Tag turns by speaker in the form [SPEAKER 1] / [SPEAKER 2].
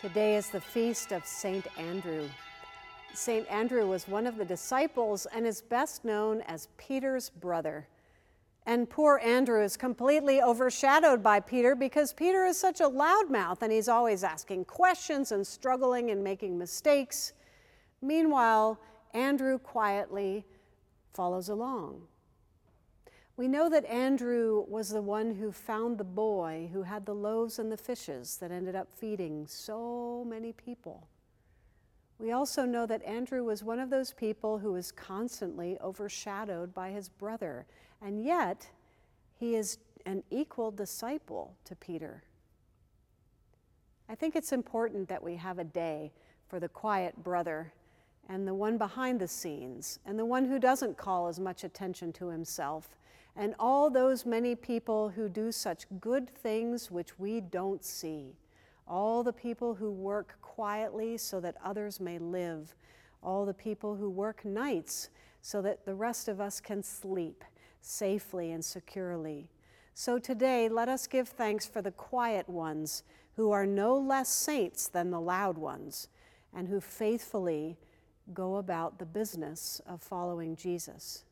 [SPEAKER 1] Today is the feast of St. Andrew. St. Andrew was one of the disciples and is best known as Peter's brother. And poor Andrew is completely overshadowed by Peter because Peter is such a loudmouth and he's always asking questions and struggling and making mistakes. Meanwhile, Andrew quietly follows along. We know that Andrew was the one who found the boy who had the loaves and the fishes that ended up feeding so many people. We also know that Andrew was one of those people who was constantly overshadowed by his brother, and yet he is an equal disciple to Peter. I think it's important that we have a day for the quiet brother and the one behind the scenes and the one who doesn't call as much attention to himself and all those many people who do such good things which we don't see, all the people who work quietly so that others may live, all the people who work nights so that the rest of us can sleep safely and securely. So today, let us give thanks for the quiet ones who are no less saints than the loud ones and who faithfully go about the business of following Jesus.